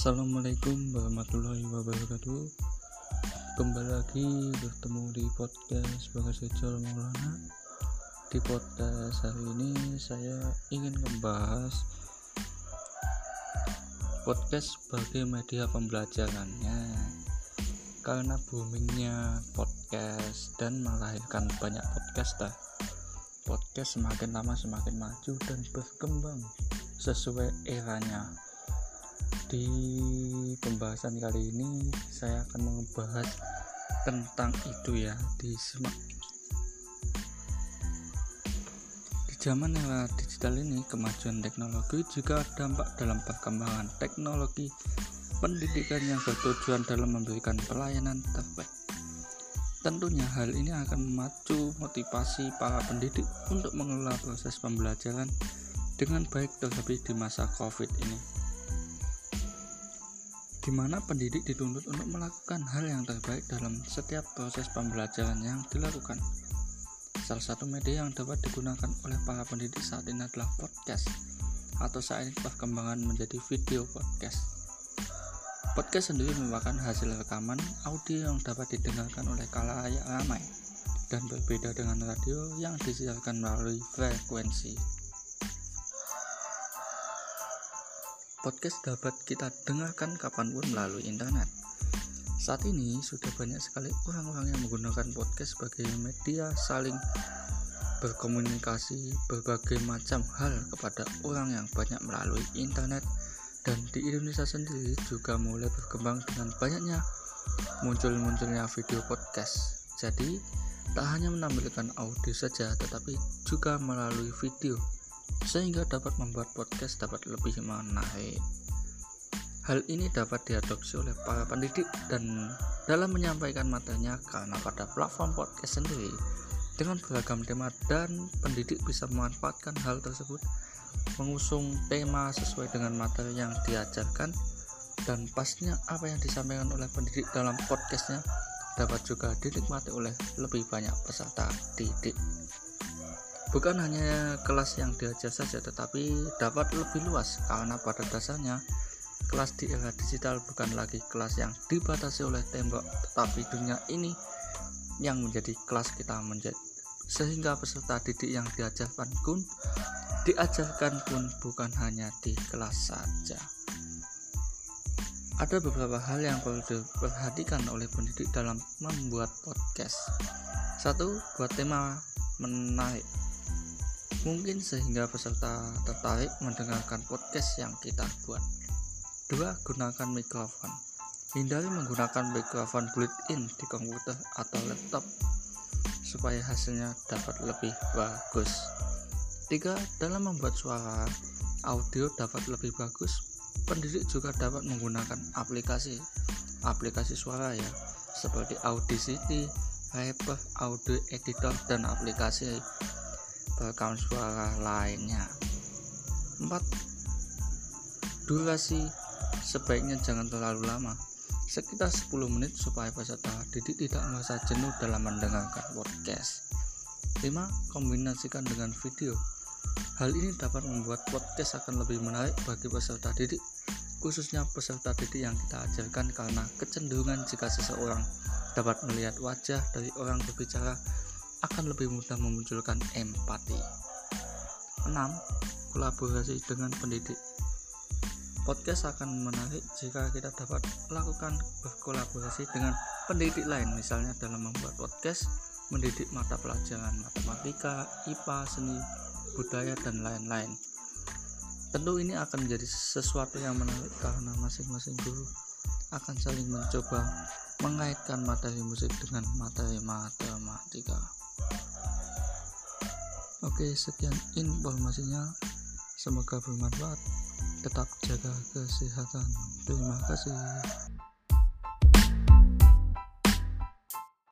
Assalamualaikum warahmatullahi wabarakatuh. Kembali lagi bertemu di podcast Bagas Ejol Maulana. Di podcast hari ini saya ingin membahas Podcast sebagai media pembelajarannya. Karena boomingnya podcast dan melahirkan banyak podcast dah. Podcast semakin lama semakin maju dan berkembang sesuai eranya di pembahasan kali ini saya akan membahas tentang itu ya di semak di zaman era digital ini kemajuan teknologi juga dampak dalam perkembangan teknologi pendidikan yang bertujuan dalam memberikan pelayanan terbaik. Tentunya hal ini akan memacu motivasi para pendidik untuk mengelola proses pembelajaran dengan baik terlebih di masa covid ini di mana pendidik dituntut untuk melakukan hal yang terbaik dalam setiap proses pembelajaran yang dilakukan. Salah satu media yang dapat digunakan oleh para pendidik saat ini adalah podcast, atau saat ini perkembangan menjadi video podcast. Podcast sendiri merupakan hasil rekaman audio yang dapat didengarkan oleh kalayak ramai dan berbeda dengan radio yang disiarkan melalui frekuensi. Podcast dapat kita dengarkan kapan pun melalui internet. Saat ini sudah banyak sekali orang-orang yang menggunakan podcast sebagai media saling berkomunikasi berbagai macam hal kepada orang yang banyak melalui internet dan di Indonesia sendiri juga mulai berkembang dengan banyaknya muncul-munculnya video podcast. Jadi, tak hanya menampilkan audio saja tetapi juga melalui video sehingga dapat membuat podcast dapat lebih menarik. Hal ini dapat diadopsi oleh para pendidik dan dalam menyampaikan materinya karena pada platform podcast sendiri dengan beragam tema dan pendidik bisa memanfaatkan hal tersebut mengusung tema sesuai dengan materi yang diajarkan dan pastinya apa yang disampaikan oleh pendidik dalam podcastnya dapat juga dinikmati oleh lebih banyak peserta didik. Bukan hanya kelas yang diajar saja, tetapi dapat lebih luas karena pada dasarnya kelas di era digital bukan lagi kelas yang dibatasi oleh tembok, tetapi dunia ini yang menjadi kelas kita menjadi sehingga peserta didik yang diajarkan pun diajarkan pun bukan hanya di kelas saja. Ada beberapa hal yang perlu diperhatikan oleh pendidik dalam membuat podcast. Satu, buat tema menarik mungkin sehingga peserta tertarik mendengarkan podcast yang kita buat. Dua, gunakan mikrofon. Hindari menggunakan mikrofon built-in di komputer atau laptop supaya hasilnya dapat lebih bagus. Tiga, dalam membuat suara audio dapat lebih bagus, pendidik juga dapat menggunakan aplikasi aplikasi suara ya, seperti Audacity, Hyper, Audio Editor, dan aplikasi perekam suara lainnya. 4 durasi sebaiknya jangan terlalu lama. Sekitar 10 menit supaya peserta didik tidak merasa jenuh dalam mendengarkan podcast. 5. Kombinasikan dengan video. Hal ini dapat membuat podcast akan lebih menarik bagi peserta didik khususnya peserta didik yang kita ajarkan karena kecenderungan jika seseorang dapat melihat wajah dari orang berbicara akan lebih mudah memunculkan empati. 6. Kolaborasi dengan pendidik. Podcast akan menarik jika kita dapat melakukan berkolaborasi dengan pendidik lain, misalnya dalam membuat podcast, mendidik mata pelajaran matematika, IPA, seni, budaya, dan lain-lain. Tentu ini akan menjadi sesuatu yang menarik karena masing-masing guru akan saling mencoba mengaitkan materi musik dengan materi matematika. Oke, sekian informasinya. Semoga bermanfaat. Tetap jaga kesehatan. Terima kasih.